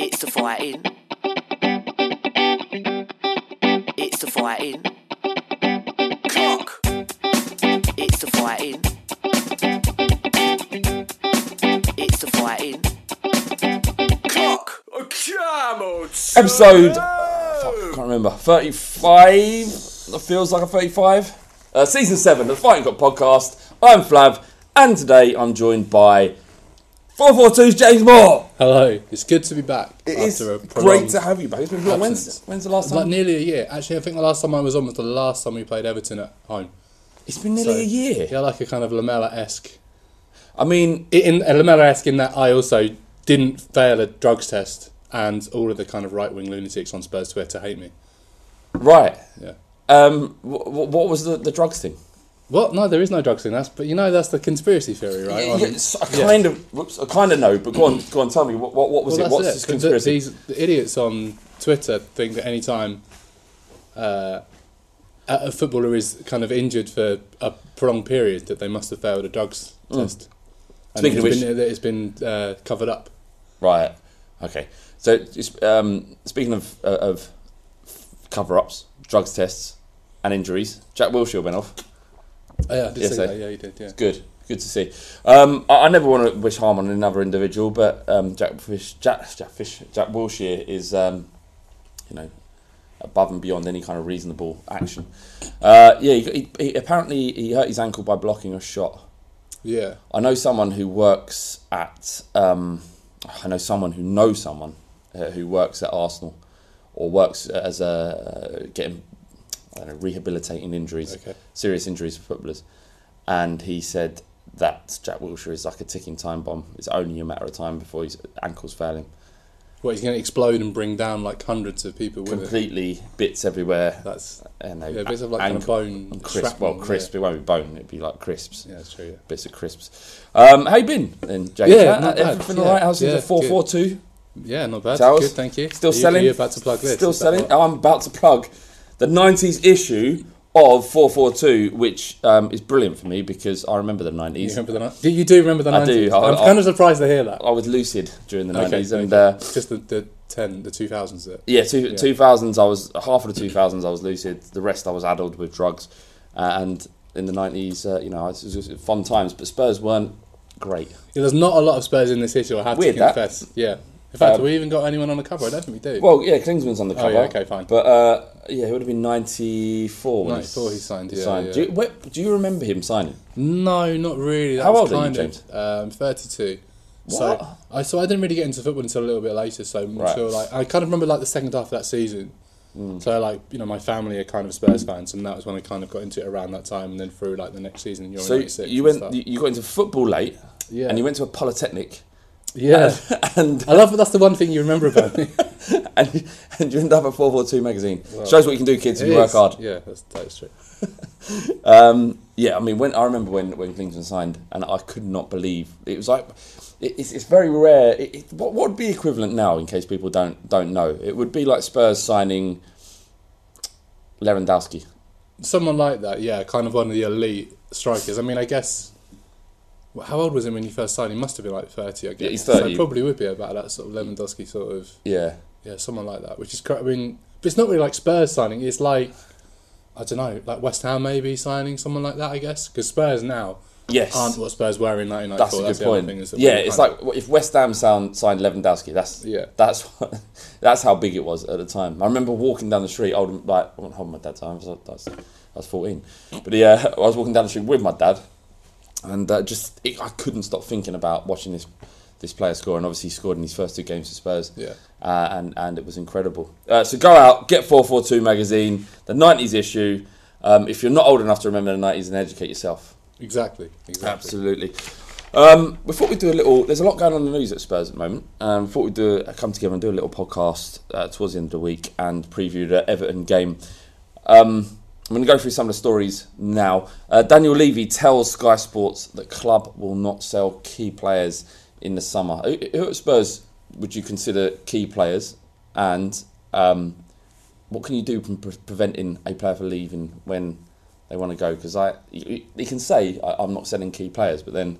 It's the fighting. It's the fighting. Cock. It's the fighting. It's the fighting. Cock. Episode. Fuck, I can't remember. 35. That feels like a 35. Uh, season 7 of the Fighting Cock podcast. I'm Flav, and today I'm joined by 442's James Maw. Hello, it's good to be back. It is great to have you back. It's been when's, absence. when's the last time? Like nearly a year. Actually, I think the last time I was on was the last time we played Everton at home. It's been nearly a year. Yeah, like a kind of Lamela esque. I mean, in a Lamela esque in that I also didn't fail a drugs test, and all of the kind of right wing lunatics on Spurs Twitter hate me. Right. Yeah. Um, wh- wh- what was the, the drugs thing? What? No, there is no drugs in that. But you know, that's the conspiracy theory, right? Yeah, yeah, it's- I yeah. kind of, whoops, I kind of know, but go on, go on, tell me what, what, what was Well, it? What's it. this conspiracy? These the idiots on Twitter think that any time uh, a footballer is kind of injured for a prolonged period, that they must have failed a drugs Mm. test. And Speaking of which- been, that it's been uh, covered up. Right. Okay. So, um, speaking of uh, of cover-ups, drugs tests, and injuries, Jack Wilshere went off. Oh, yeah, I did see that. Yeah, you did. Yeah. It's good. Good to see. Um, I, I never want to wish harm on another individual, but um, Jack Fish, Jack, Jack Fish, Jack Wilshere is, um, you know, above and beyond any kind of reasonable action. Uh, yeah, he, he, he, apparently he hurt his ankle by blocking a shot. Yeah. I know someone who works at. Um, I know someone who knows someone uh, who works at Arsenal, or works as a uh, getting know, rehabilitating injuries, Okay. serious injuries for footballers, and he said that Jack Wilshere is like a ticking time bomb. It's only a matter of time before his ankles fail him. What he's going to explode and bring down like hundreds of people with it. Completely bits everywhere. That's and they yeah, bits of like kind of bone crisp. shrapnel, Well, crisp. yeah. It won't be bone. It'd be like crisps. Yeah, that's true. Yeah. Bits of crisps. Um, how you been then, James? Yeah, Uh, not bad. Everything Yeah, all right? How's yeah, the four four two? Yeah, not bad. Towels? Good, thank you. Still Are you- selling? Are you about to plug this? Still selling? Oh, I'm about to plug the 90s issue of 442, which um, is brilliant for me because I remember the 90s. You remember the ni- do you do remember the I do. nineties? I- I'm I- kind of surprised to hear that. I was lucid during the Okay, 90s, and okay. uh, just the, the ten, the two thousands. There. yeah, two, 2000s. I was half of the 2000s. I was lucid. The rest I was addled with drugs, uh, and in the 90s, uh, you know, it was just fun times. But Spurs weren't great. Yeah, there's not a lot of Spurs in this issue. I have Weird to that. confess. Yeah. In fact, Um, have we even got anyone on the cover? I don't think we do. Well, yeah, Klinsmann's on the cover. Oh, yeah, okay, fine. But uh, yeah, it would have been 94. when 94 he signed, yeah, yeah. Do, you, wait, do you remember him signing? No, not really. That How old are you, James? Of, um, 32. What? So I so I didn't really get into football until a little bit later. So Right. until like I kind of remember like the second half of that season. Mm. So like you know my family are kind of Spurs fans, and that was when I kind of got into it around that time, and then through like the next season in Euro So 96 you went, you got into football late, Yeah. and you went to a polytechnic. Yeah, and I love that. That's the one thing you remember about me. and, and you end up at 442 magazine. Well, Shows what you can do, kids, if you work hard. Yeah, that's that's true. Um, yeah, I mean, when I remember when when Klinsmann signed, and I could not believe it was like it, it's, it's very rare. It, it, what what would be equivalent now, in case people don't don't know? It would be like Spurs signing Lewandowski. Someone like that, yeah, kind of one of the elite strikers. I mean, I guess. Well, How old was he when you first signed? He must have been like thirty, I guess. Yeah, he's 30. So probably would be about that sort of Lewandowski sort of Yeah, Yeah, someone like that, which is cra- I mean, but it's not really like Spurs signing. It's like I don't know, like West Ham maybe signing someone like that. I guess because Spurs now Yes. aren't what Spurs were in 1994. that's a good the point. thing that Yeah, it's like if West Ham sound, signed Lewandowski. That's Yeah. That's what, that's how big it was at the time. I remember walking down the street. Old like I wasn't home at that time. I was, I was, I was fourteen, but yeah, I was walking down the street with my dad, and uh, just it, I couldn't stop thinking about watching this this player score. And obviously, he scored in his first two games for Spurs. Yeah. uh, and and it was incredible. Uh, so go out, get four four two magazine, the nineties issue. Um, if you're not old enough to remember the nineties, then educate yourself. exactly, exactly. Absolutely. Um, we thought we'd do a little. There's a lot going on in the news at Spurs at the moment. Um, we thought we'd do a, come together and do a little podcast uh, towards the end of the week and preview the Everton game. Um, I'm going to go through some of the stories now. Uh, Daniel Levy tells Sky Sports that club will not sell key players in the summer. Who, at Spurs would you consider key players, and um, what can you do from pre- preventing a player from leaving when they want to go? Because I, you, you can say I, I'm not selling key players, but then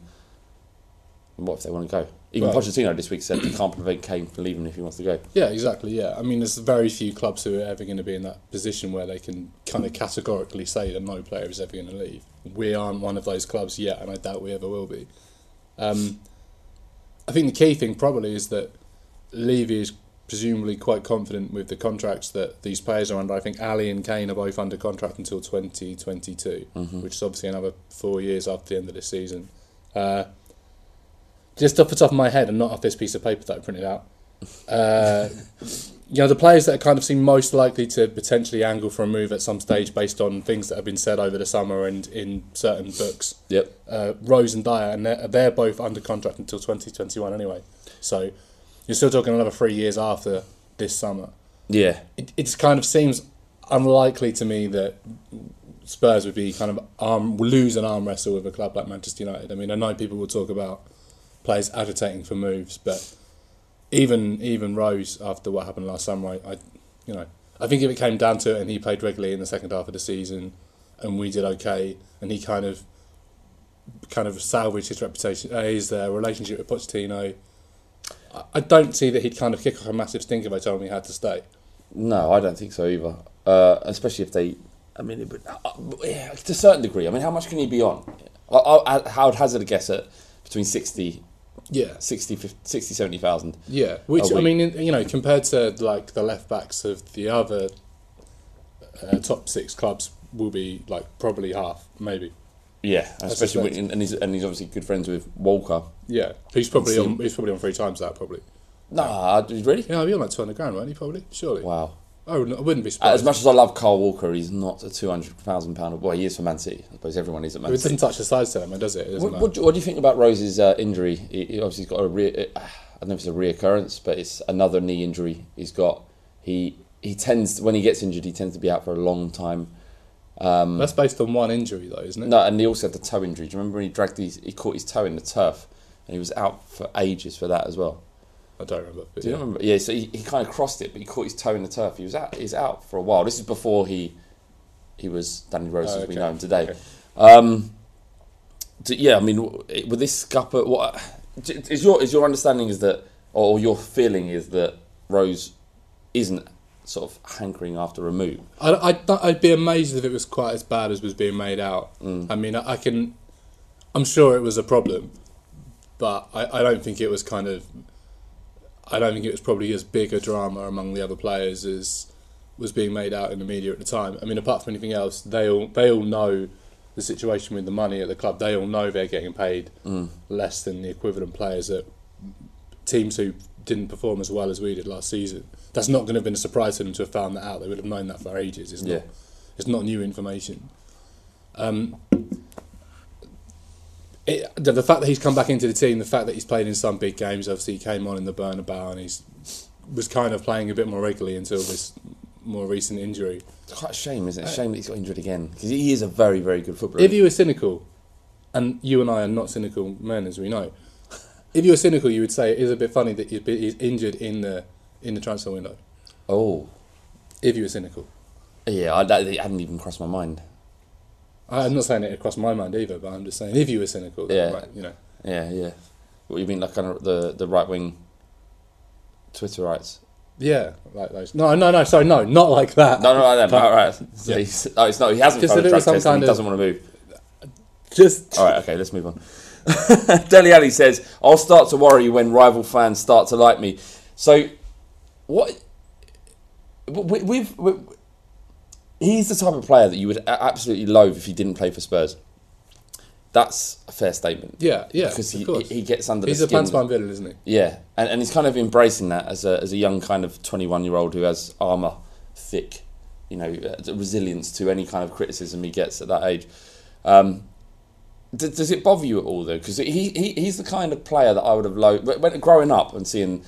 what if they want to go? Even Well- Pochettino this week said he can't prevent Kane from leaving if he wants to go. Yeah, exactly. Yeah, I mean, there's very few clubs who are ever going to be in that position where they can kind of categorically say that no player is ever going to leave. We aren't one of those clubs yet, and I doubt we ever will be. Um, I think the key thing probably is that Levy is presumably quite confident with the contracts that these players are under. I think Alli and Kane are both under contract until 2022, which is obviously another four years after the end of this season. Uh, just off the top of my head and not off this piece of paper that I printed out, uh, you know, the players that kind of seem most likely to potentially angle for a move at some stage based on things that have been said over the summer and in certain books. Yep. Uh, Rose and Dier, and they're, they're both under contract until 2021 anyway. So you're still talking another three years after this summer. Yeah. It, it kind of seems unlikely to me that Spurs would be kind of arm lose an arm wrestle with a club like Manchester United. I mean, I know people will talk about players agitating for moves, but even even Rose after what happened last summer, I, I you know I think if it came down to it and he played regularly in the second half of the season and we did okay and he kind of kind of salvaged his reputation, uh, his uh, relationship with Pochettino. I- don't see that he'd kind of kick off a massive stink if I told him he had to stay. No, I don't think so either. Uh, especially if they, I mean, it, would- uh, yeah, to a certain degree. I mean, how much can you be on? I, I, I would hazard a guess at between 60, Yeah. 60, 50, 60 70,000. Yeah, which I mean, you know, compared to like the left backs of the other uh, top six clubs, will be like probably half, maybe. Yeah, I especially when, and he's and he's obviously good friends with Walker. Yeah, he's probably on. He's probably on three times that probably. Nah, really? Yeah, he'll be on like two hundred grand, won't he? Probably, surely. Wow. I wouldn't, I wouldn't be surprised. As much as I love Carl Walker, he's not a two hundred thousand pound. Well, he is for Man City. I suppose everyone is at Man it doesn't touch the size element, does it? It What, what, do- what do you think about Rose's uh, injury? He, he obviously has got a re- I don't know if it's a reoccurrence, but it's another knee injury he's got. He he tends when he gets injured, he tends to be out for a long time. Um, That's based on one injury, though, isn't it? no, and he also had the toe injury. Do you remember when he dragged his, he caught his toe in the turf, and he was out for ages for that as well. I don't remember. Do you yeah. remember? Yeah, so he, he kind of crossed it, but he caught his toe in the turf. He was out. He's out for a while. This is before he he was Danny Rose Oh, as we okay. know him today. Okay. Um, yeah, I mean, with this scupper, what d- is your is your understanding is that, or your feeling is that Rose isn't sort of hankering after a move? I'd, I'd, I'd be amazed if it was quite as bad as was being made out. Mm. I mean, I, I can. I'm sure it was a problem, but I, I don't think it was kind of. I don't think it was probably as big a drama among the other players as was being made out in the media at the time. I mean, apart from anything else, they all they all know the situation with the money at the club. They all know they're getting paid Mm. less than the equivalent players at teams who didn't perform as well as we did last season. That's not going to have been a surprise to them to have found that out. They would have known that for ages. It's Yeah. not. It's not new information. Um, it, the, the fact that he's come back into the team, the fact that he's played in some big games, obviously he came on in the Bernabeu and he's was kind of playing a bit more regularly until this more recent injury. It's quite a shame, isn't it? A shame that he's got injured again because he is a very very good footballer. If you were cynical, and you and I are not cynical men, as we know, if you were cynical, you would say it is a bit funny that he's, injured in the in the transfer window. oh, If you were cynical, yeah, I, that it hadn't even crossed my mind. I'm not saying it across my mind either, but I'm just saying if you were cynical, Yeah. right, you know. Yeah, yeah. What you mean, like kind of the the right wing Twitterites? Yeah, like those. No, no, no. Sorry, no, not like that. No, no, no, no, But all right. So Yeah. he's, oh, it's not. He hasn't Just a drug some test kind he doesn't want to move. Just All right, okay, let's move on. Dele Alli says, "I'll start to worry when rival fans start to like me." So, what? we- We've, we he's the type of player that you would absolutely loathe if he didn't play for Spurs. That's a fair statement. yeah, yeah. because he, course. he gets under He's the skin. He's a pantomime villain, isn't he? Yeah, and, and he's kind of embracing that as a, as a young kind of 21 year old who has armour thick, you know, uh, resilience to any kind of criticism he gets at that age. Um, d- does it bother you at all though? Because he, he he's the kind of player that I would have loathed when growing up and seeing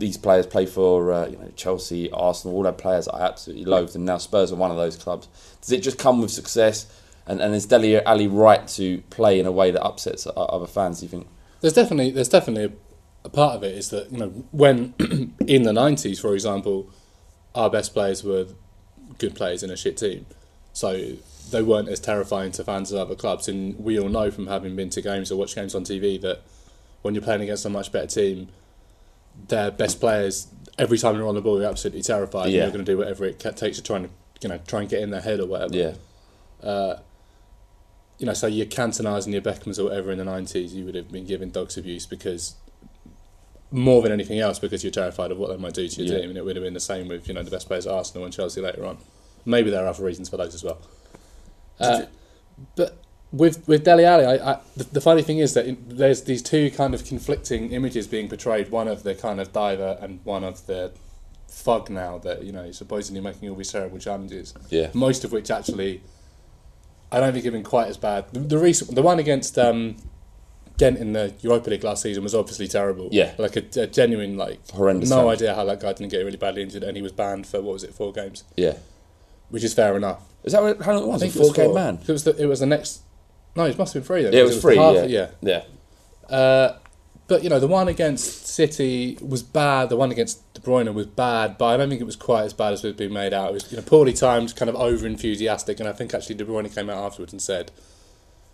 these players play for uh, you know Chelsea, Arsenal, all their players I absolutely loathed, and now Spurs are one of those clubs. Does it just come with success? And, and is Dele Alli right to play in a way that upsets other fans? Do you think? There's definitely there's definitely a, a part of it is that you know when in the '90s, for example, our best players were good players in a shit team, so they weren't as terrifying to fans of other clubs. And we all know from having been to games or watched games on TV that when you're playing against a much better team, their best players every time you're on the ball, you're absolutely terrified. and Yeah. you're going to do whatever it takes to try and you know try and get in their head or whatever. Yeah. Uh, you know, so your Cantonas and your Beckhams or whatever in the nineties, you would have been given dogs abuse because more than anything else, because you're terrified of what they might do to your Yeah. team, and it would have been the same with you know the best players at Arsenal and Chelsea later on. Maybe there are other reasons for those as well. Uh, but with with Dele Alli, I, I, the, the funny thing is that in, there's these two kind of conflicting images being portrayed. One of the kind of diver and one of the thug now that you know supposedly making all these terrible challenges. Yeah. Most of which actually, I don't think have been quite as bad. The, the recent, the one against um, Ghent in the Europa League last season was obviously terrible. Yeah. Like a, a genuine like Horrendous No idea how that guy didn't get really badly injured, and he was banned for what was it, four games. Yeah. which is fair enough. Is that what, how long it was? I A think was four game ban? It was the, it was the next. No, it must have been free then. Yeah, it because was free. half- Yeah, yeah. yeah. Uh, but you know, the one against City was bad. The one against De Bruyne was bad, but I don't think it was quite as bad as it was being made out. It was you know poorly timed, kind of over enthusiastic, and I think actually De Bruyne came out afterwards and said,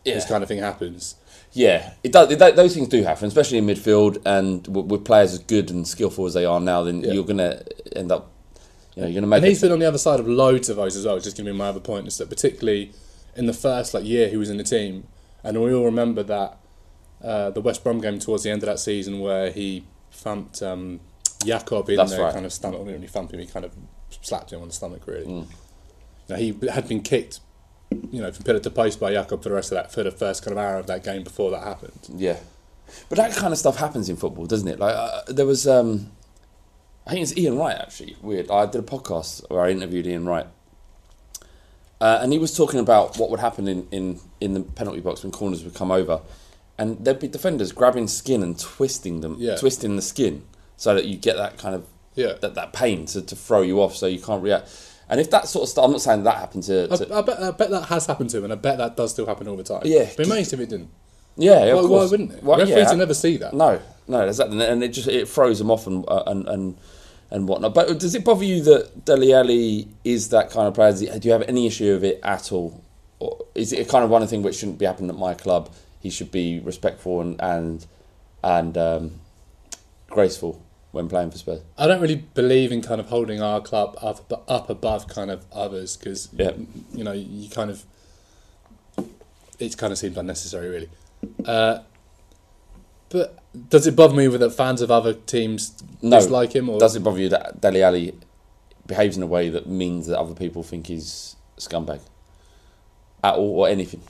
"This kind of thing happens." Yeah, it does. It, those things do happen, especially in midfield, and with players as good and skillful as they are now. Then Yeah. you're going to end up, you know, you're going to make. and it- he's been on the other side of loads of those as well. Which is going to be my other point is that particularly in the first like year he was in the team, and we all remember that uh, the West Brom game towards the end of that season where he thumped um, Yacob in That's the right. kind of stomach. Well, he didn't thump him; he kind of slapped him on the stomach. Really, Mm. now, he had been kicked, you know, from pillar to post by Yacob for the rest of that for the first kind of hour of that game before that happened. Yeah, but that kind of stuff happens in football, doesn't it? Like uh, there was, um, I think it's Ian Wright actually. Weird. I did a podcast where I interviewed Ian Wright, uh, and he was talking about what would happen in, in, in the penalty box when corners would come over, and there'd be defenders grabbing skin and twisting them, Yeah. twisting the skin so that you get that kind of Yeah. that, that pain to, to throw you off, so you can't react. And if that sort of stuff, I'm not saying that happened to, to I, I, bet, I bet that has happened to him, and I bet that does still happen all the time. Yeah. I'd be amazed if it didn't. Yeah, of Why- why wouldn't it? Well, Referees yeah. never see that. No, no, exactly, and it just it throws them off and uh, and and and whatnot. But does it bother you that Dele Alli is that kind of player? Do you have any issue with it at all, or is it kind of one thing which shouldn't be happening at my club? He should be respectful and and and um, graceful when playing for Spurs. I don't really believe in kind of holding our club up, up above kind of others because Yeah. you know you kind of it kind of seems unnecessary really. Uh, but does it bother me that fans of other teams No, dislike him? Or does it bother you that Dele Alli behaves in a way that means that other people think he's a scumbag at all or anything?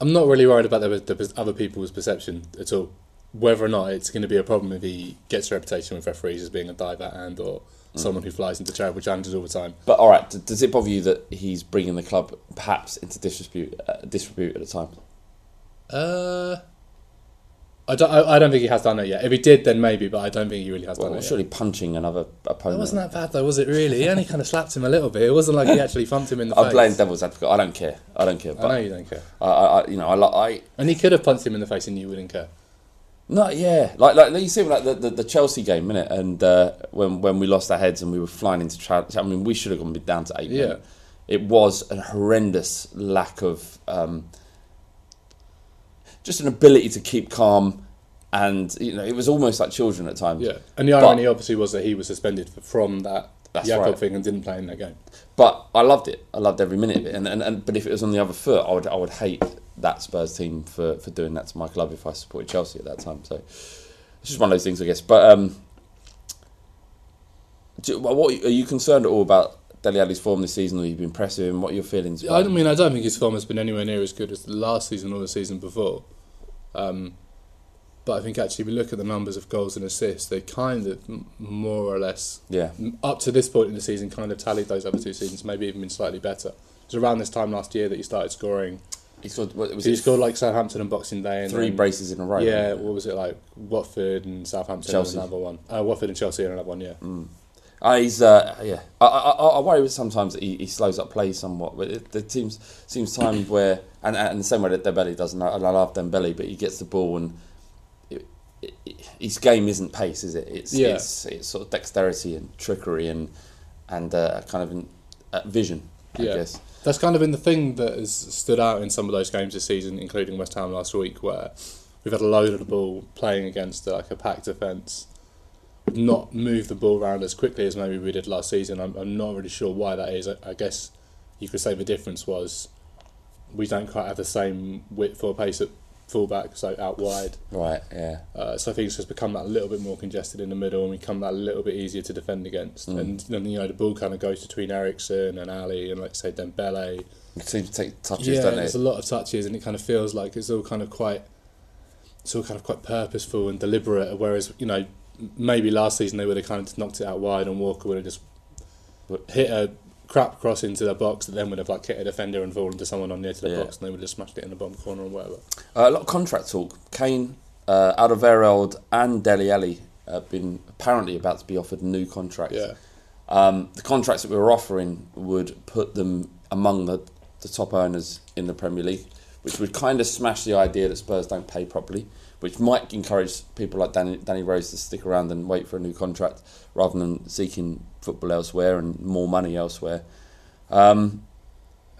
I'm not really worried about the, the other people's perception at all. Whether or not it's going to be a problem if he gets a reputation with referees as being a diver and or Mm. someone who flies into charitable challenges all the time. But all right, does it bother you that he's bringing the club perhaps into disrepute, uh, disrepute at the time? Uh, I don't. I, I don't think he has done it yet. If he did, then maybe. But I don't think he really has Well, done it. surely punching another opponent. It wasn't that bad though, was it? Really? He only kind of slapped him a little bit. It wasn't like he actually thumped him in the face. I'm playing devil's advocate. I don't care. I don't care. I But know you don't care. I, I, I- you know, I, I, And he could have punched him in the face, and you wouldn't care. no, yeah, like, like you see, like the, the, the Chelsea game, innit? And uh, when when we lost our heads and we were flying into, tra- I mean, we should have gone down to eight. Yeah. men. it was a horrendous lack of um, just an ability to keep calm, and you know, it was almost like children at times. Yeah. And the But- irony, obviously, was that he was suspended from that That's Yacob right. thing and didn't play in that game. But I loved it. I loved every minute of it. And, and, and but if it was on the other foot, I would I would hate that Spurs team for, for doing that to my club if I supported Chelsea at that time. So it's just one of those things, I guess. But um, do, what are you concerned at all about Dele Alli's form this season? Are you've been impressed with him? What are your feelings? I mean I don't think his form has been anywhere near as good as the last season or the season before. Um, but I think actually, if we look at the numbers of goals and assists, they kind of more or less, Yeah. up to this point in the season, kind of tallied those other two seasons. Maybe even been slightly better. It was around this time last year that he started scoring. He scored. What, was he it scored like Southampton and Boxing Day, and three then- braces in a row? Yeah, what was it like? Watford and Southampton, Chelsea. and another one. Uh, Watford and Chelsea, and another one. Yeah. Uh, he's uh, yeah. I, I, I I worry sometimes that he, he slows up play somewhat, but it, there seems seems times where and, and the same way that Dembele doesn't. I, I love Dembele, but he gets the ball and it, it, his game isn't pace, is it? It's Yeah. it's, it's sort of dexterity and trickery and and uh, kind of in, uh, vision. I yeah. guess. That's kind of been the thing that has stood out in some of those games this season, including West Ham last week, where we've had a load of the ball playing against uh, like a packed defence, not move the ball around as quickly as maybe we did last season. I'm, I'm not really sure why that is. I, I guess you could say the difference was we don't quite have the same width or pace at fullback, so out wide. Right. Yeah. Uh, so I think it's just become that a little bit more congested in the middle, and become that little bit easier to defend against. Mm. And then you know the ball kind of goes between Eriksen and Alli, and like say Dembele. It seems to take touches, yeah, don't there's a lot of touches, and it kind of feels like it's all kind of quite, it's all kind of quite purposeful and deliberate. Whereas you know maybe last season they would have kind of just knocked it out wide, and Walker would have just hit a crap cross into the box that then would have like hit a defender and fallen to someone on the edge of the Yeah. box, and they would have smashed it in the bottom corner or whatever. Uh, a lot of contract talk. Kane, uh, Alderweireld, and Dele Alli have been apparently about to be offered new contracts. Yeah. um, the contracts that we were offering would put them among the, the top earners in the Premier League, which would kind of smash the idea that Spurs don't pay properly, which might encourage people like Danny, Danny Rose to stick around and wait for a new contract rather than seeking football elsewhere and more money elsewhere. Um,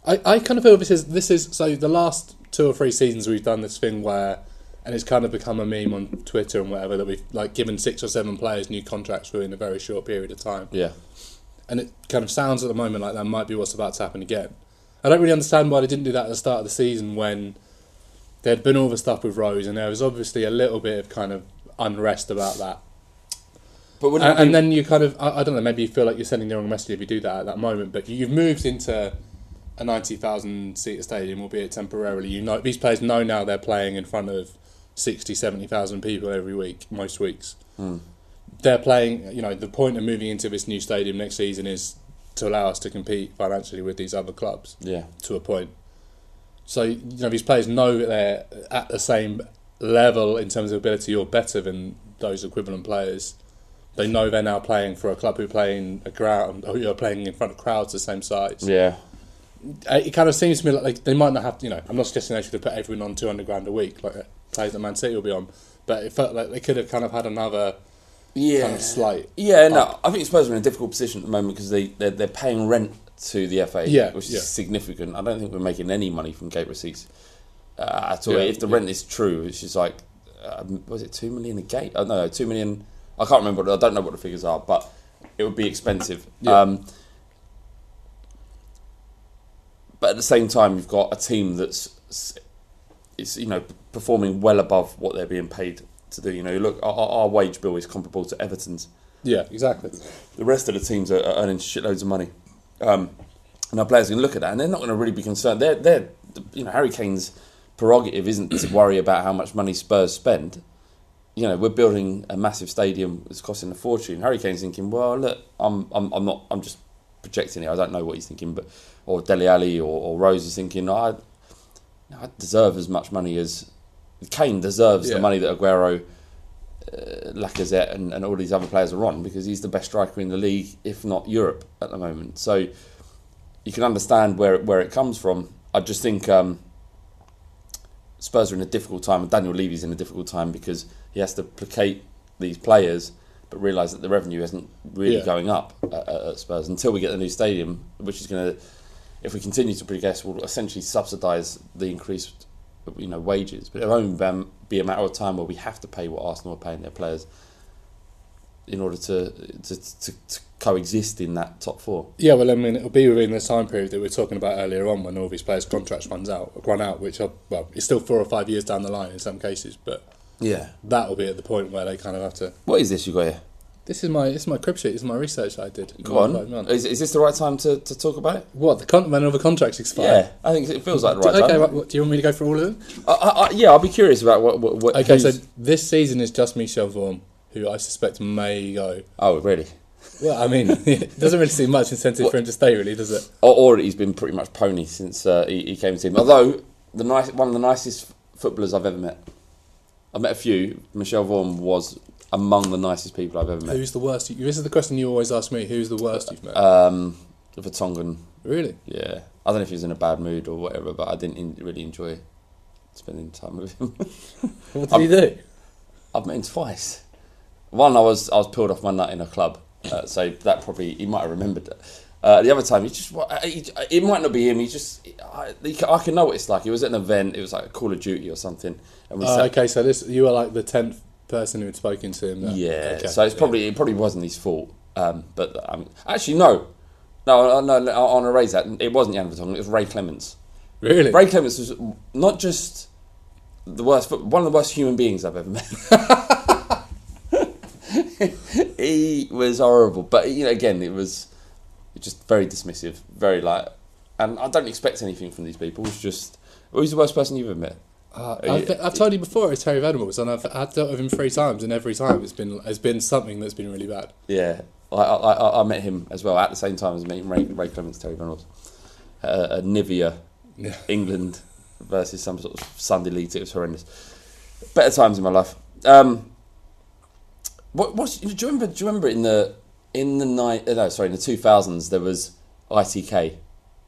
I, I kind of feel this is this is so the last two or three seasons we've done this thing where and it's kind of become a meme on Twitter and whatever that we've like given six or seven players new contracts within a very short period of time. Yeah. And it kind of sounds at the moment like that might be what's about to happen again. I don't really understand why they didn't do that at the start of the season when there'd been all the stuff with Rose and there was obviously a little bit of kind of unrest about that. But and, and then you kind of I, I don't know maybe you feel like you're sending the wrong message if you do that at that moment. But you've moved into a ninety thousand seat stadium, albeit temporarily. You know these players know now they're playing in front of 60, 70,000 people every week, most weeks. Mm. They're playing, you know, the point of moving into this new stadium next season is to allow us to compete financially with these other clubs. Yeah. To a point. So, you know, these players know that they're at the same level in terms of ability or better than those equivalent players. They know they're now playing for a club who play in a ground, or who are playing in front of crowds the same size. Yeah. Uh, it kind of seems to me like they might not have, you know, I'm not suggesting they should have put everyone on 200 grand a week, like uh, plays that Man City will be on. But it felt like they could have kind of had another yeah. kind of slight. Yeah, no, up. I think Spurs are in a difficult position at the moment because they they're, they're paying rent to the FA, yeah, which is yeah. significant. I don't think we're making any money from gate receipts uh, at all. Yeah, if the rent is true, which is like um, was it two million a gate? Oh, no, two million. I can't remember. I don't know what the figures are, but it would be expensive. Um, but at the same time, you've got a team that's is you know performing well above what they're being paid to do. You know, look, our, our wage bill is comparable to Everton's. Yeah, exactly. The rest of the teams are, are earning shitloads of money, um, and our players can look at that, and they're not going to really be concerned. They're, they're, you know, Harry Kane's prerogative isn't to worry about how much money Spurs spend. You know, we're building a massive stadium that's costing a fortune. Harry Kane's thinking, well, look, I'm, I'm, I'm not, I'm just projecting it. I don't know what he's thinking, but or Dele Alli or, or Rose is thinking, I, I deserve as much money as Kane deserves Yeah. the money that Aguero, uh, Lacazette, and, and all these other players are on because he's the best striker in the league, if not Europe, at the moment. So you can understand where where it comes from. I just think um, Spurs are in a difficult time, and Daniel Levy's in a difficult time because he has to placate these players, but realise that the revenue isn't really Yeah. going up at, at Spurs until we get the new stadium, which is going to, if we continue to progress, will essentially subsidise the increased, you know, wages. But it'll only be- a matter of time where we have to pay what Arsenal are paying their players in order to to, to, to coexist in that top four. Yeah, well, I mean, it'll be within this time period that we are talking about earlier on when all these players' contracts runs out, run out, which are well, it's still four or five years down the line in some cases, but Yeah. that'll be at the point where they kind of have to. What is this you got here? This is my this is my crib sheet. This is my research that I did. Go on. Is, is this the right time to, to talk about it? What the con- when all the contracts expire? Yeah, I think it feels like the right okay, time. what, do you want me to go through all of them? I, I, I, yeah, I'll be curious about what. what, what Okay, so this season is just Michel Vorm, who I suspect may go. oh, really? Well, I mean, it doesn't really seem much incentive for him to stay, really, does it? Or, or he's been pretty much pony since uh, he, he came to him. Although the nice, one of the nicest footballers I've ever met. I've met a few. Michel Vaughan was among the nicest people I've ever met. Who's the worst? You, this is the question you always ask me. Who's the worst you've met? Um, Vertonghen. really? Yeah, I don't know if he was in a bad mood or whatever, but I didn't in, really enjoy spending time with him. What did he do? I've met him twice. One, I was I was peeled off my nut in a club, uh, so that probably he might have remembered it. Uh, the other time, he just he, it might not be him. He just I, he I can know what it's like. It was at an event. It was like a Call of Duty or something, and we Oh, sat- okay, so this you were like the tenth person who had spoken to him. There. Yeah, Okay, so it's yeah. probably it probably wasn't his fault. Um, but um, actually, no, no, no, no. I want to raise that it wasn't Jan Vertonghen. It was Ray Clemence. Really? Ray Clemence was not just the worst, but one of the worst human beings I've ever met. he was horrible, but you know, again, it was just very dismissive, very like, and I don't expect anything from these people. It's just, who's the worst person you've ever met? Uh, I've, I've told you before it's Terry Venables, and I've, I've dealt with him three times, and every time it's been has been something that's been really bad. Yeah, I, I, I- I met him as well at the same time as meeting Ray, Ray Clemence, Terry Reynolds. Uh, at Nivea, Yeah. England versus some sort of Sunday league. It was horrendous. Better times in my life. Um, what what's, do you remember? Do you remember in the in the night, uh, no, sorry, in the two thousands, there was ITK.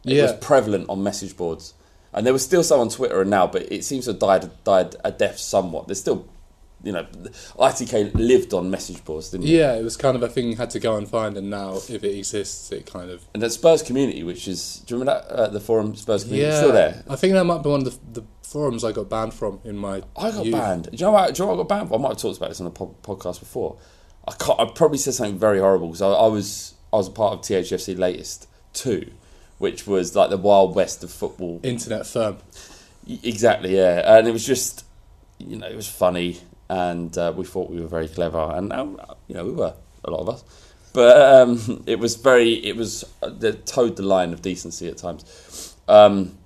It was prevalent on message boards, and there was still some on Twitter and now, but it seems to have died died a death somewhat. There's still, you know, ITK lived on message boards, didn't it? Yeah, it was kind of a thing you had to go and find, and now if it exists, it kind of And the Spurs community, which is, do you remember that uh, the forum Spurs community? yeah. It's still there. I think that might be one of the, the forums I got banned from in my. I got youth. banned. Do you know what? Do you know what I got banned? for? I might have talked about this on a po- podcast before. I can't, I probably said something very horrible because I, I was I was a part of THFC latest two, which was like the wild west of football. Internet firm. Exactly, yeah, and it was just you know it was funny, and uh, we thought we were very clever, and um, you know we were a lot of us, but um, it was very it was uh, the towed the line of decency at times, um,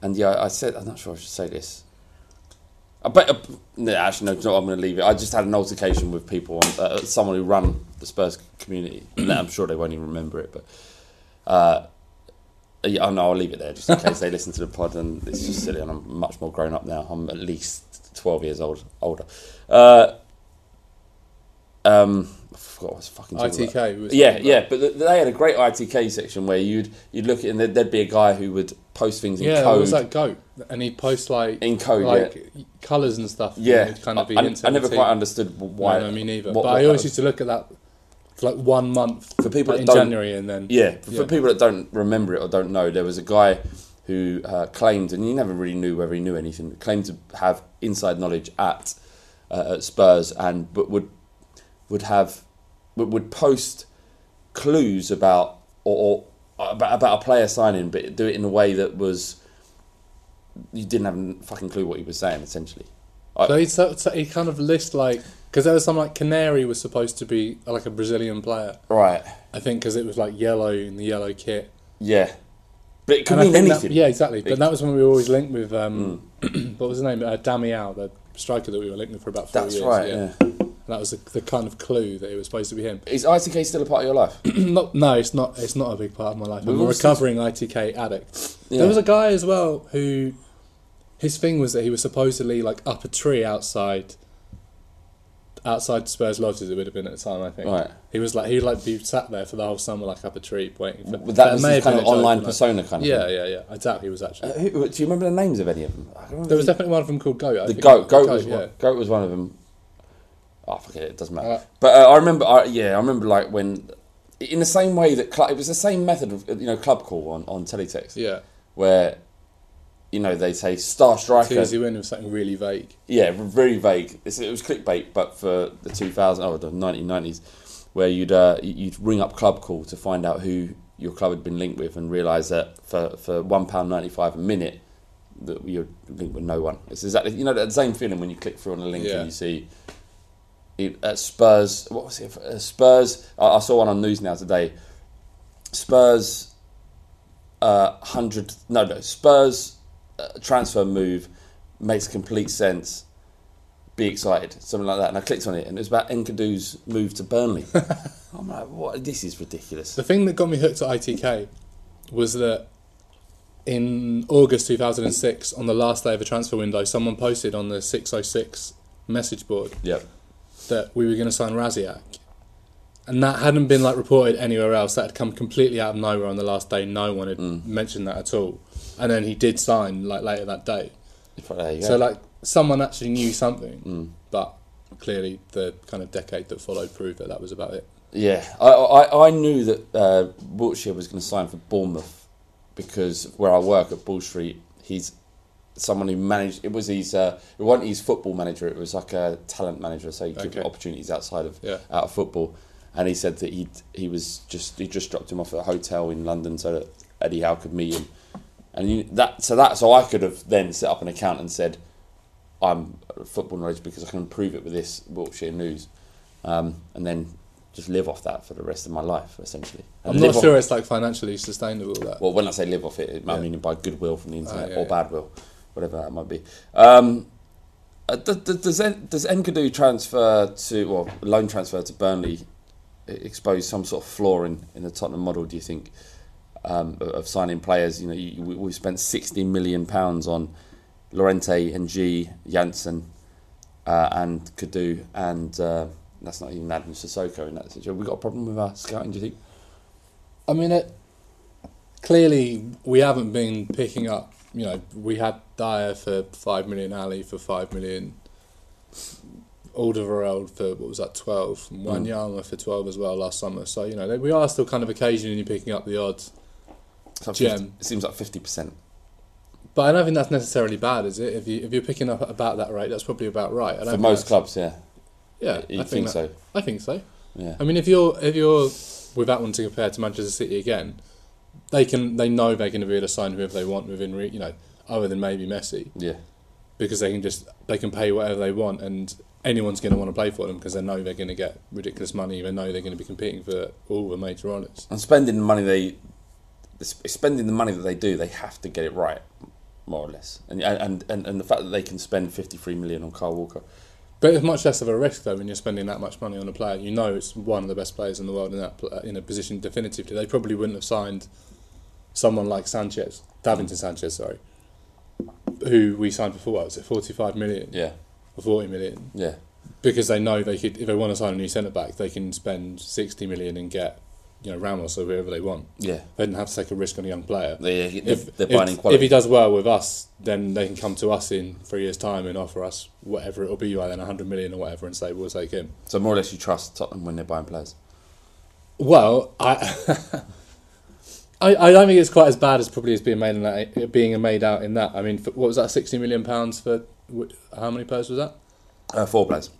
and yeah, I said I'm not sure I should say this. I bet, uh, no, actually, no, do you know what, I'm going to leave it. I just had an altercation with people, on, uh, someone who run the Spurs community. and I'm sure they won't even remember it, but uh, yeah, oh, no, I'll leave it there just in case they listen to the pod and it's just silly. And I'm much more grown up now. I'm at least 12 years old, older. Uh, um, I forgot what I was fucking ITK was Yeah, yeah, but th- they had a great ITK section where you'd you'd look at and there'd, there'd be a guy who would post things in code, Yeah, was that goat, and he'd post like In code, like colours and stuff. Yeah, it'd kind of be I, I never quite understood why. No, no, me neither. what- but what I always was. used to look at that for like one month for people in don't, January, and then yeah, for, yeah. people that don't remember it or don't know, there was a guy who uh, claimed, and he never really knew whether he knew anything, claimed to have inside knowledge at, uh, at Spurs, and but would would have would, would post clues about or, or about, about a player signing, but do it in a way that was you didn't have a fucking clue what he was saying, essentially. So he so, so he kind of lists like because there was some like Canary was supposed to be like a Brazilian player, right? I think because it was like yellow in the yellow kit. Yeah, but it could And mean think that- anything. yeah, exactly. But that was when we were always linked with um, Mm. what was his name? Uh, Damiao, the striker that we were linked with for about four That's years. right, yeah. And that was the, the kind of clue that it was supposed to be him. Is ITK still a part of your life? not, no, it's not. It's not a big part of my life. I'm a recovering ITK addict. Yeah. There was a guy as well who his thing was that he was supposedly like up a tree outside outside Spurs lodges. It would have been at the time, I think. Right. He was like he'd like be sat there for the whole summer like up a tree waiting. For, But that was may his kind of joke, online I- persona kind of Yeah, thing. yeah, yeah. I doubt he was actually. Uh, who, do you remember the names of any of them? I don't remember there was definitely one of them called Goat. I the think. goat. Goat was yeah. one. Goat was one of them. Oh, forget it. It doesn't matter. Uh, but uh, I remember. I, yeah, I remember like when, in the same way that cl- it was the same method of you know club call on on teletext. Yeah. Where, you know, they say star striker. Tuesday win with something really vague. Yeah, very vague. It's, it was clickbait, but for the 2000 oh, the 1990s, where you'd uh, you'd ring up Club Call to find out who your club had been linked with, and realise that for for one pound ninety five a minute, that you're linked with no one. It's exactly you know that same feeling when you click through on a link Yeah. and you see. It, at Spurs, what was it? Uh, Spurs. I, I saw one on news now today. Spurs, uh, hundred. No, no. Spurs transfer move makes complete sense. Be excited, something like that. And I clicked on it, and it was about Nkoudou's move to Burnley. I'm like, what? This is ridiculous. The thing that got me hooked to ITK was that in August 2006, on the last day of the transfer window, someone posted on the 606 message board Yep. that we were going to sign Rasiak. And that hadn't been like reported anywhere else. That had come completely out of nowhere on the last day. No one had Mm. mentioned that at all. And then he did sign like later that day. So like someone actually knew something, Mm. but clearly the kind of decade that followed proved that that was about it. Yeah, I, I, I knew that uh, Wilshere was going to sign for Bournemouth because where I work at Bull Street, he's someone who managed. It was his. Uh, it wasn't his football manager. It was like a talent manager, so he give Okay. opportunities outside of Yeah. out of football. And he said that he he was just he just dropped him off at a hotel in London so that Eddie Howe could meet him. And you, that so that so I could have then set up an account and said, I'm a football knowledge because I can prove it with this Wilshere news, um, and then just live off that for the rest of my life, essentially. And I'm not off- sure it's like financially sustainable. That Well, when I say live off it, I Yeah. mean by goodwill from the internet Ah, yeah, or yeah. bad will, whatever that might be. Um, uh, does does, En- Nkoudou transfer to or loan transfer to Burnley expose some sort of flaw in, in the Tottenham model? Do you think um, of- signing players? You know, you, we, we spent sixty million pounds on Llorente and G Janssen uh, and Kadu and uh, that's not even adding Sissoko in that situation. We got a problem with our scouting. Do you think? I mean, it, clearly we haven't been picking up. You know, we had Dier for five million, Alli for five million, Alderweireld for what was that twelve, and Mm. Wanyama for twelve as well last summer. So you know, we are still kind of occasionally picking up the odds. Like Gem. 50 it seems like fifty percent. But I don't think that's necessarily bad, is it? If you if you're picking up about that rate, that's probably about right. For most clubs, yeah. Yeah, You I think that- so? I think so. Yeah. I mean, if you're if you're without one to compare to Manchester City again, they can they know they're going to be able to sign whoever they want within re, you know other than maybe Messi Yeah. because they can just they can pay whatever they want and anyone's going to want to play for them because they know they're going to get ridiculous money. They know they're going to be competing for all the major honours. And spending the money they, spending the money that they do, they have to get it right, more or less. And and and, and the fact that they can spend fifty three million on Kyle Walker. But it's much less of a risk though when you're spending that much money on a player. You know it's one of the best players in the world in that uh, in a position definitively. They probably wouldn't have signed someone like Sanchez, Davinson Sanchez, sorry, who we signed before. what was it, forty five million? Yeah. or forty million. Yeah. Because they know they could, if they want to sign a new centre back, they can spend sixty million and get, you know, Ramos or whoever they want. Yeah. they don't have to take a risk on a young player. They- if, they're buying if, quality. if he does well with us, then they can come to us in three years' time and offer us whatever it'll be, by then hundred million or whatever, and say we'll take him. So more or less, you trust Tottenham when they're buying players. Well, I, I, I don't think it's quite as bad as probably as being made in that, being made out in that. I mean, for, what was that? Sixty million pounds for how many players was that? Uh, four players.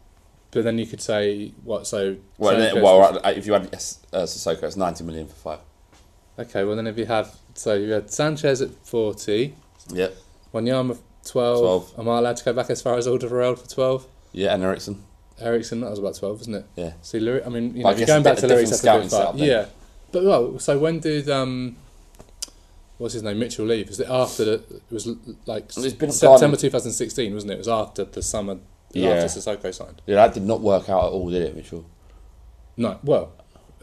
But then you could say what? So Well, then, well, right, if you had yes, uh, Sissoko, it's ninety million for five. Okay, well then if you have so you had Sanchez at forty, Yep. Wanyama twelve. 12. Am I allowed to go back as far as Alderweireld for twelve? Yeah, and Eriksen. Eriksen, that was about twelve, wasn't it? Yeah. See, Lyric, I mean, you But I know, if you're going back to a Lyrics, different that's a far. Yeah, but well, so when did um, what's his name, Mitchell leave? Was it after the? It was like It's been September 2016, wasn't it? It was after the summer. Yeah. After Sissoko signed. Yeah, that did not work out at all, did it, Mitchell? No, well,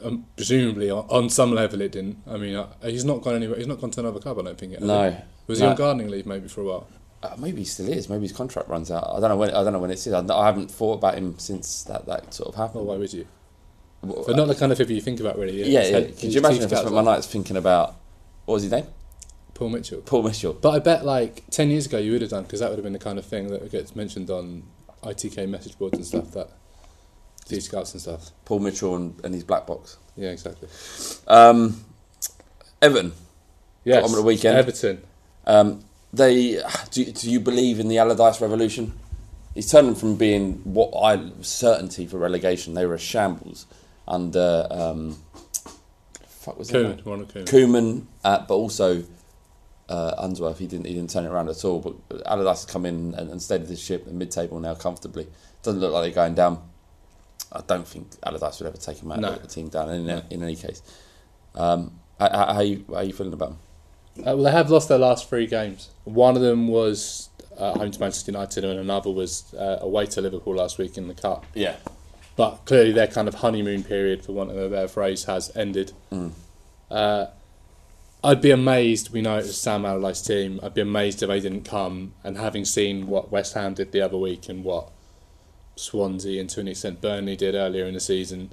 um, presumably on, on some level it didn't. I mean, uh, he's not gone anywhere. He's not gone to another club. I don't think. Yet, No. Was No. he on gardening leave maybe for a while? Uh, maybe he still is. Maybe his contract runs out. I don't know when. I don't know when it's. I, I haven't thought about him since that, that sort of happened. Well, why would you? Well, But not the kind of figure you think about, really. Yeah, yeah. head- Could you imagine if I spent my nights thinking about what was his name? Paul Mitchell. Paul Mitchell. But I bet like ten years ago you would have done because that would have been the kind of thing that gets mentioned on ITK message boards and stuff. That T scouts and stuff. Paul Mitchell and, and his black box. Yeah, exactly. Um, Everton. Yes, On the weekend. Everton. Um, they do, do you believe in the Allardyce revolution? He's turned them from being what I certainty for relegation. They were a shambles under um, fuck was Koeman, that? Ronald Koeman. Koeman, uh, but also uh, Unsworth. He didn't he didn't turn it around at all. But Allardyce has come in and, and steadied the ship at mid table now comfortably. Doesn't look like they're going down. I don't think Allardyce would ever take him out No. the team down in, in any case. Um, how, how, how, you, how are you feeling about them? Uh, well, they have lost their last three games. One of them was uh, home to Manchester United, and another was uh, away to Liverpool last week in the cup. Yeah. But clearly, their kind of honeymoon period, for want of a better phrase, has ended. Mm. Uh, I'd be amazed. We know it was Sam Allardyce's team. I'd be amazed if they didn't come. And having seen what West Ham did the other week and what Swansea and to an extent Burnley did earlier in the season,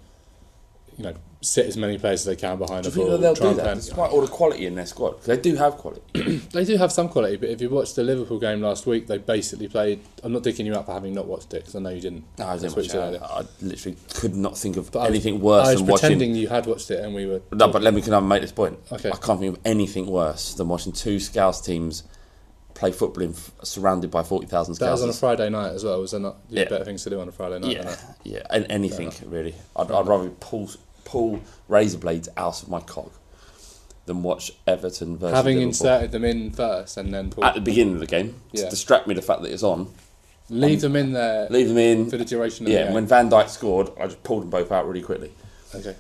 you know, sit as many players as they can behind Do the you think ball. they'll do that, plan- despite all the quality in their squad, they do have quality. they do have some quality, but if you watched the Liverpool game last week, they basically played. I'm not digging you up for having not watched it because I know you didn't. No, I didn't watch it. I, I literally could not think of But I anything worse I was than watching. pretending you had watched it, and we were. No, but let me can I make this point? Okay. I can't think of anything worse than watching two Scouse teams play football in, surrounded by forty thousand That was on a Friday night as well. Was there not? You Yeah. better things to do on a Friday night. Yeah, yeah, and anything really. I'd, I'd rather pull pull razor blades out of my cock than watch Everton versus Having Liverpool. inserted them in first and then pull, at the beginning of the game Yeah. to distract me the fact that it's on. leave them in there. Leave them in for the duration of Yeah, the and game. when Van Dijk scored, I just pulled them both out really quickly. Okay.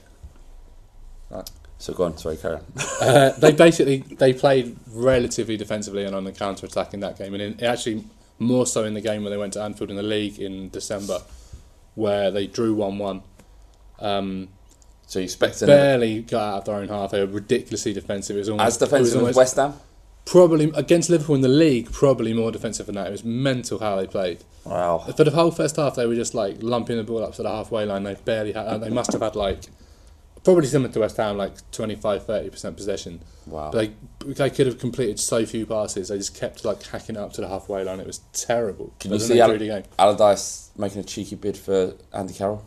Right. So go on, sorry, carry on. uh, they basically they played relatively defensively and on the counter attack in that game, and in, actually more so in the game when they went to Anfield in the league in December, where they drew one one. Um, so you expect barely got out of their own half. They were ridiculously defensive. It was almost As defensive as West Ham? Probably against Liverpool in the league, probably more defensive than that. It was mental how they played. Wow. For the whole first half, they were just like lumping the ball up to the halfway line. They barely had. They must have had like probably similar to West Ham, like 25 30 percent possession. Wow. But they, they could have completed so few passes. They just kept like hacking it up to the halfway line. It was terrible. Can you see Al- drew the game. Allardyce making a cheeky bid for Andy Carroll?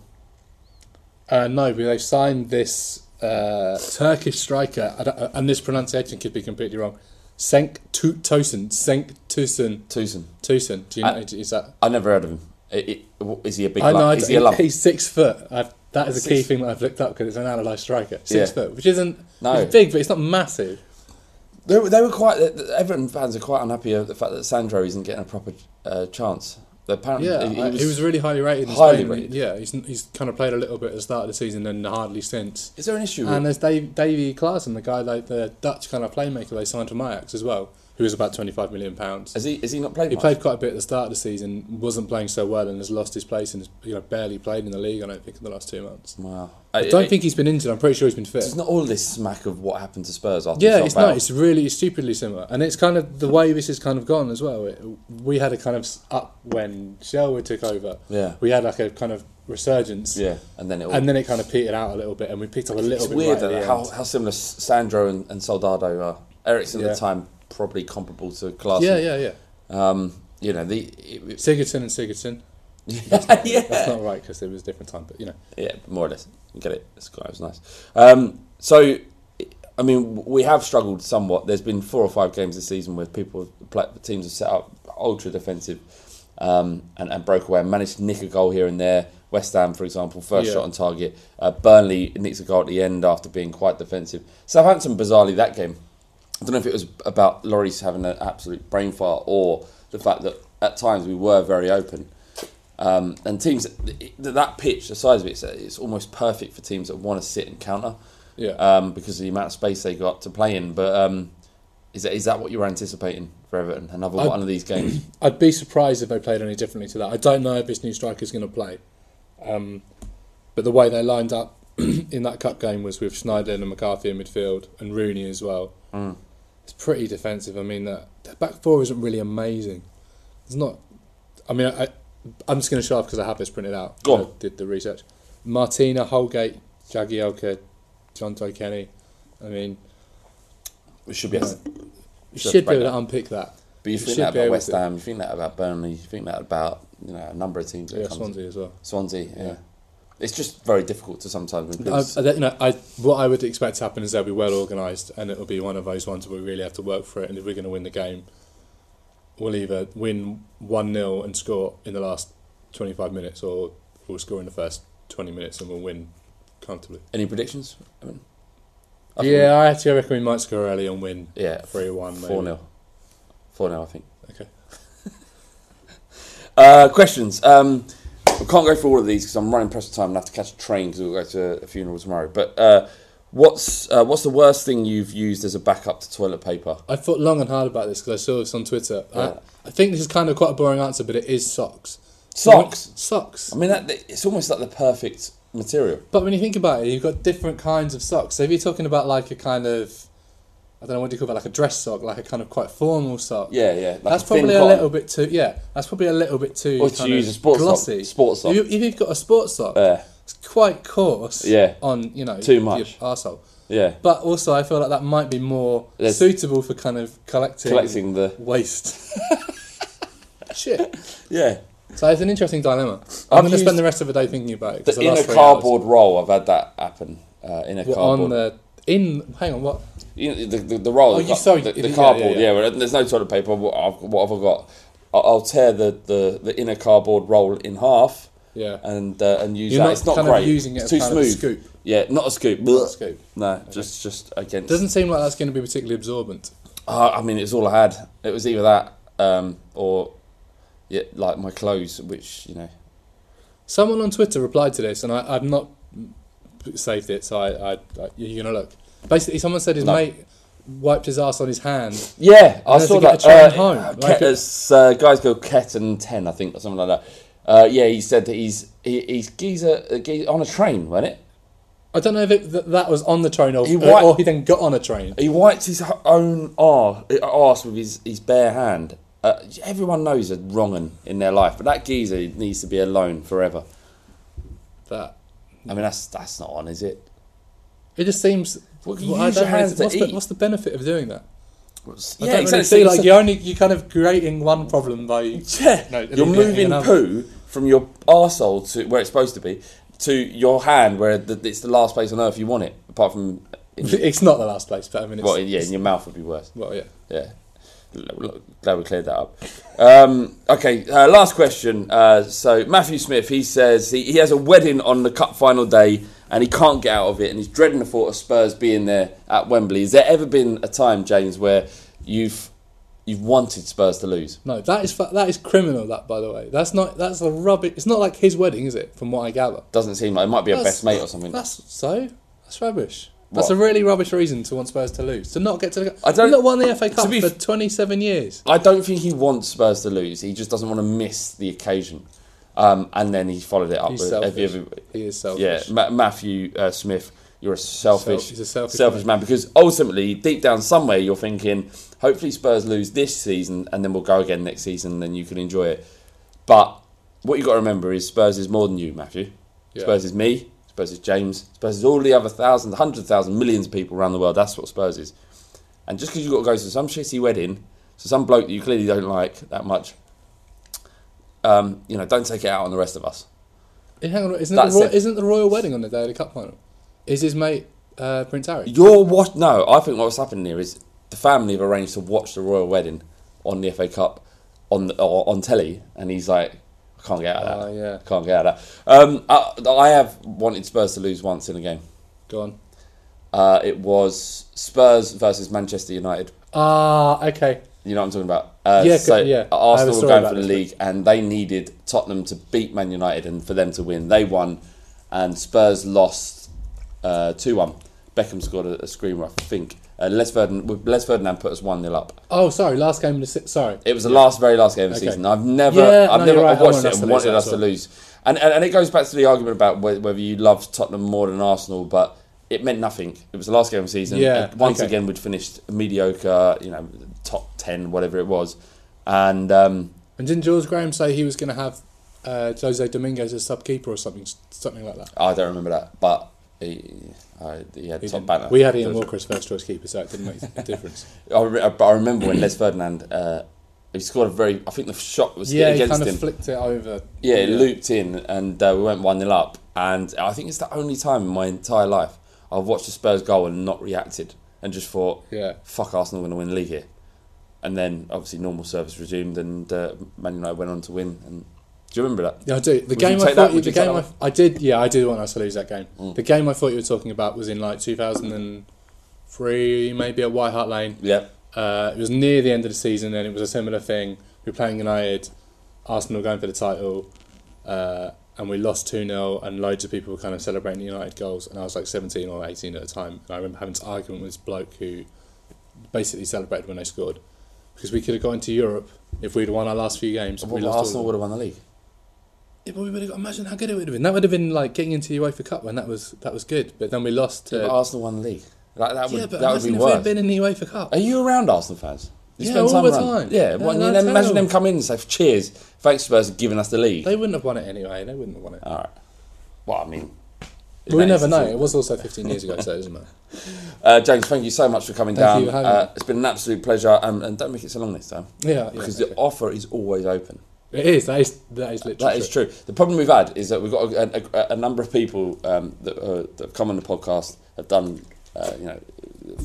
Uh, no, but they've signed this uh, Turkish striker, I don't- uh, and this pronunciation could be completely wrong. Cenk Tosun. Senk Tusun. Tucson. Tusun. Do you know? I- is that? I never heard of him. I- I- Is he a big I know. lump? Is he a lump? He's six foot. I've, that is a key Six- thing that I've looked up because it's an analysed striker. Six Yeah. foot, which isn't. No. It's big, but it's not massive. They were, they were quite. Everton fans are quite unhappy at the fact that Sandro isn't getting a proper uh, chance. Apparently, Yeah, he, I- he was really highly rated. In highly Spain. rated. Yeah, he's he's kind of played a little bit at the start of the season and hardly since. Is there an issue? And there's Dave, Davy Klaassen, the guy like the Dutch kind of playmaker they signed from Ajax as well, who was about twenty five million pounds. has he? Has he not played? He much? played quite a bit at the start of the season, wasn't playing so well, and has lost his place and has you know barely played in the league. I don't think in the last two months. Wow. I don't think he's been injured. I'm pretty sure he's been fit. It's not all this smack of what happened to Spurs after. Yeah, it's not. It's really it's stupidly similar, and it's kind of the way this has kind of gone as well. It, we had a kind of up when Sherwood took over. Yeah. we had like a kind of resurgence. Yeah, and then it. All, and then it kind of petered out a little bit, and we picked up a little it's bit. weird right how, how similar Sandro and, and Soldado are. Eriksen Yeah. at the time probably comparable to Class. Yeah, yeah, yeah. Um, you know the. It, Sigurdsson and Sigurdsson. yeah, That's not right because it was a different time, but you know. Yeah, more or less. You get it. It's quite it was nice. Um, so, I mean, we have struggled somewhat. There's been four or five games this season where people, the teams have set up ultra defensive um, and, and broke away and managed to nick a goal here and there. West Ham, for example, first Yeah. shot on target. Uh, Burnley nicks a goal at the end after being quite defensive. Southampton, bizarrely, that game. I don't know if it was about Lloris having an absolute brain fart or the fact that at times we were very open. Um, and teams th- that pitch, the size of it, it's, almost perfect for teams that want to sit and counter. Yeah. Um, because of the amount of space they got to play in. But um, is that is that what you're anticipating for Everton? Another I- one of these games? I'd be surprised if they played any differently to that. I don't know if this new striker is going to play, um, but the way they lined up in that cup game was with Schneiderlin and McCarthy in midfield and Rooney as well. Mm. It's pretty defensive. I mean, that their back four isn't really amazing. It's not. I mean, I, I'm just going to show off because I have this printed out. Go I did the research. Martina, Holgate, Jagielka, Jonjoe Kenny. I mean, We should be. Yeah. able to- you Should be able to unpick that. But you You think that about West. Ham, you think that about Burnley, you think that about you know a number of teams. that Yeah, Swansea as well. Swansea, yeah. Yeah. It's just very difficult to sometimes. I, you know, I, what I would expect to happen is they'll be well organised, and it'll be one of those ones where we really have to work for it. And if we're going to win the game, we'll either win one 0 and score in the last twenty five minutes, or we'll score in the first twenty minutes and we'll win comfortably. Any predictions? I mean, I Yeah, I actually reckon we might score early and win. yeah, three one, four 0 four 0 I think. Okay. Uh, questions. Um, we can't go through all of these because I'm running press for time and I have to catch a train because we'll go to a funeral tomorrow. But uh, what's uh, what's the worst thing you've used as a backup to toilet paper? I thought long and hard about this because I saw this on Twitter. Yeah. I, I think this is kind of quite a boring answer, but it is socks. Socks. Socks. I mean, that, it's almost like the perfect material. But when you think about it, you've got different kinds of socks. So if you're talking about like a kind of, I don't know what do you call that, like a dress sock, like a kind of quite formal sock. Yeah, yeah. Like that's a probably a little bit too. Yeah, that's probably a little bit too. Or to use a sports sock- glossy. sports sock. If, you, you've got a sports sock, Yeah. it's quite coarse. Yeah. On you know Too much. your arsehole. Yeah. But also, I feel like that might be more There's- suitable for kind of collecting Collecting the- waste. Shit. Yeah. So it's an interesting dilemma. I've I'm going to spend the rest of the day thinking about it. The in a cardboard roll, I've had that happen. Uh, in a What, cardboard. on the in. Hang on, what? You know, the, the, the roll, Oh, the, you- the, yeah, the yeah, cardboard, yeah, yeah, yeah. there's no toilet paper. What, I've, what have I got? I'll, tear the, the, the inner cardboard roll in half Yeah. and uh, and use You're that. not it's not great. using it it's too kind of a smooth. scoop? Yeah, not a scoop. Not a scoop. No, just just against. Doesn't seem like that's going to be particularly absorbent. Uh, I mean, it's all I had. It was either that um, or yeah, like my clothes, which you know. Someone on Twitter replied to this, and I, I've not saved it, so I, I, I you're going to look. Basically, someone said his No. mate wiped his ass on his hand. Yeah, I saw to get that. a train Uh, home. Ket- Like, it's, uh, guys go Ket and Ten, I think, or something like that. Uh, yeah, he said that he's he, he's he's, a, he's on a train, wasn't it? I don't know if it, that, that was on the train or He or, wi- or he then got on a train. He wiped his h- own arse, arse with his, his bare hand. Uh, everyone knows a wrong 'un in their life, but that geezer needs to be alone forever. That I mean, that's that's not on, is it? it just seems. Well, use your hands to what's, eat. the, what's the benefit of doing that? I Yeah, don't exactly. really see like you're only you're kind of creating one problem by Yeah, no, you're moving another. poo from your arsehole to where it's supposed to be to your hand, where the, it's the last place on earth you want it, apart from. It's not the last place, but I mean, it's, well, yeah, in your mouth would be worse. well, yeah. Yeah. Glad we cleared that up. Um, okay, uh, last question. Uh, so, Matthew Smith, he says he, he has a wedding on the cup final day and he can't get out of it and he's dreading the thought of Spurs being there at Wembley. Has there ever been a time, James, where you've you've wanted Spurs to lose? No, that is that is criminal. That, by the way, that's not that's a rubbish. It's not like his wedding, is it? From what I gather, Doesn't seem like it might be a best mate or something. That's so. That's rubbish. That's a really rubbish reason to want Spurs to lose. To not get to the. I don't- not won the FA Cup for f- 27 years. I don't think he wants Spurs to lose. He just doesn't want to miss the occasion. Um, and then he followed it up He's with selfish. every, He is selfish. Yeah, Ma- Matthew uh, Smith, you're a selfish, Self- a selfish man. because ultimately, deep down somewhere, you're thinking, hopefully Spurs lose this season, and then we'll go again next season, and then you can enjoy it. But what you have got to remember is Spurs is more than you, Matthew. Yeah. Spurs is me. Spurs is James. Spurs is all the other thousands, hundred thousand, millions of people around the world. That's what Spurs is. And just because you've got to go to some shitty wedding, so some bloke that you clearly don't like that much, um, you know, don't take it out on the rest of us. Eh, hang on, isn't, the, isn't the royal wedding on the day of the cup final? Is his mate uh, Prince Harry? You're what? No, I think what's happening here is the family have arranged to watch the royal wedding on the FA Cup on the, on telly, and he's like, I can't get out of that. Oh, yeah. Can't get out of that. Um, I, I have wanted Spurs to lose once in a game. Go on. Uh, it was Spurs versus Manchester United. Ah, okay. You know what I'm talking about? Uh, Yeah, so yeah. A Arsenal were going for the league, and they needed Tottenham to beat Man United and for them to win. They won, and Spurs lost uh, two one. Beckham scored a, a screamer, I think. Uh, Les Ferdinand, Les Ferdinand put us one 0 up. Oh, sorry. Last game of the se- sorry. It was the last, very last game of the Okay. season. I've never, Yeah, I've no, never right. Watched it and wanted us to lose. And, and and it goes back to the argument about whether you love Tottenham more than Arsenal, but it meant nothing. It was the last game of the season. Yeah, once okay. again, we'd finished mediocre, you know, top ten, whatever it was, and. Um, And didn't George Graham say he was going to have uh, Jose Dominguez as sub keeper or something, something like that? I don't remember that, but he, uh, he had He top banner. We had Ian Walker as first choice keeper, so it didn't make a difference. I, re- I remember when Les Ferdinand uh, he scored a very. I think the shot was yeah, against kind of him. flicked it over. Yeah, it looped in, and uh, we went one 0 up. And I think it's the only time in my entire life I've watched a Spurs goal and not reacted, and just thought, Yeah. fuck Arsenal going to win the league here. And then obviously normal service resumed, and uh, Man United went on to win. And do you remember that? Yeah, I do. The Would game I thought you, the you game I. I did. Yeah, I did want us to lose that game. Mm. The game I thought you were talking about was in like 2003, maybe at White Hart Lane. Yeah. Uh, it was near the end of the season, and it was a similar thing. We were playing United, Arsenal going for the title, uh, and we lost 2 0, and loads of people were kind of celebrating the United goals. And I was like 17 or 18 at the time. And I remember having this argument with this bloke who basically celebrated when they scored. Because we could have got into Europe if we'd won our last few games. Well, we lost Arsenal would have won the league. Yeah, but we would have got. Imagine how good it would have been. That would have been like getting into the UEFA Cup when that was that was good. But then we lost. To, Yeah, but Arsenal won the league. That, that would, yeah, but that would be if we'd worse. been in the UEFA Cup. Are you around Arsenal fans? You Yeah, all the around- time. Yeah, Yeah, well, imagine them come in and say, cheers, thanks Spurs for giving us the league. They wouldn't have won it anyway. They wouldn't have won it. All right. Well, I mean... But we never know. It was also 15 years ago, so it doesn't matter. Uh, James, thank you so much for coming Thank down. you for uh, it's been an absolute pleasure, and, and don't make it so long this time. Yeah, yeah, because okay. the offer is always open. It is. That is. That is literally. That is true. The problem we've had is that we've got a, a, a number of people um, that, uh, that have come on the podcast have done, uh, you know,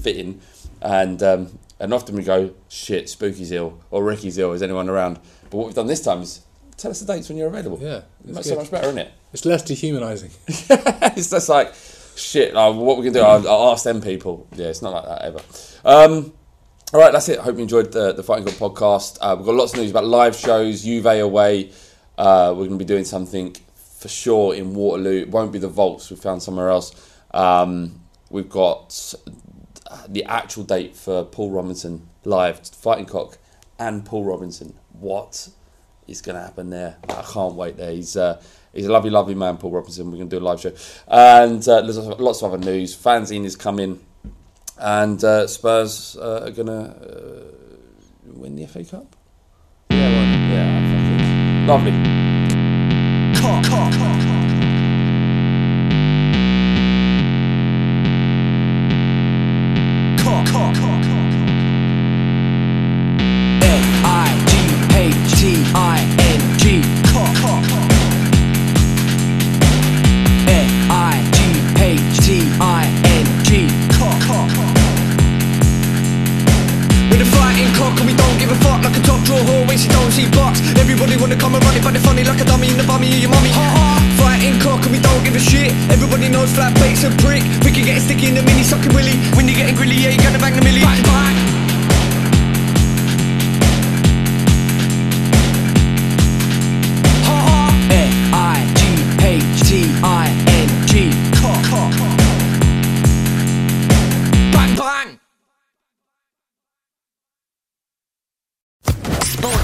fitting, and um, and often we go, shit, Spooky's ill or Ricky's ill. Is anyone around? But what we've done this time is tell us the dates when you're available. Yeah, that's it's so much better, isn't it? It's less dehumanising. it's just like shit. Like, what we can do? I'll, I'll ask them people. Yeah, it's not like that ever. Um, all right, that's it. Hope you enjoyed the, the Fighting Cock podcast. Uh, we've got lots of news about live shows. Juve away. Uh, we're going to be doing something for sure in Waterloo. It won't be the Vaults. We found somewhere else. Um, we've got the actual date for Paul Robinson live, Fighting Cock, and Paul Robinson. What is going to happen there? I can't wait there. He's uh, He's a lovely, lovely man, Paul Robinson. We're going to do a live show. And uh, there's lots of other news. Fanzine is coming. And uh, Spurs uh, are going to uh, win the FA Cup? Yeah, yeah. Lovely.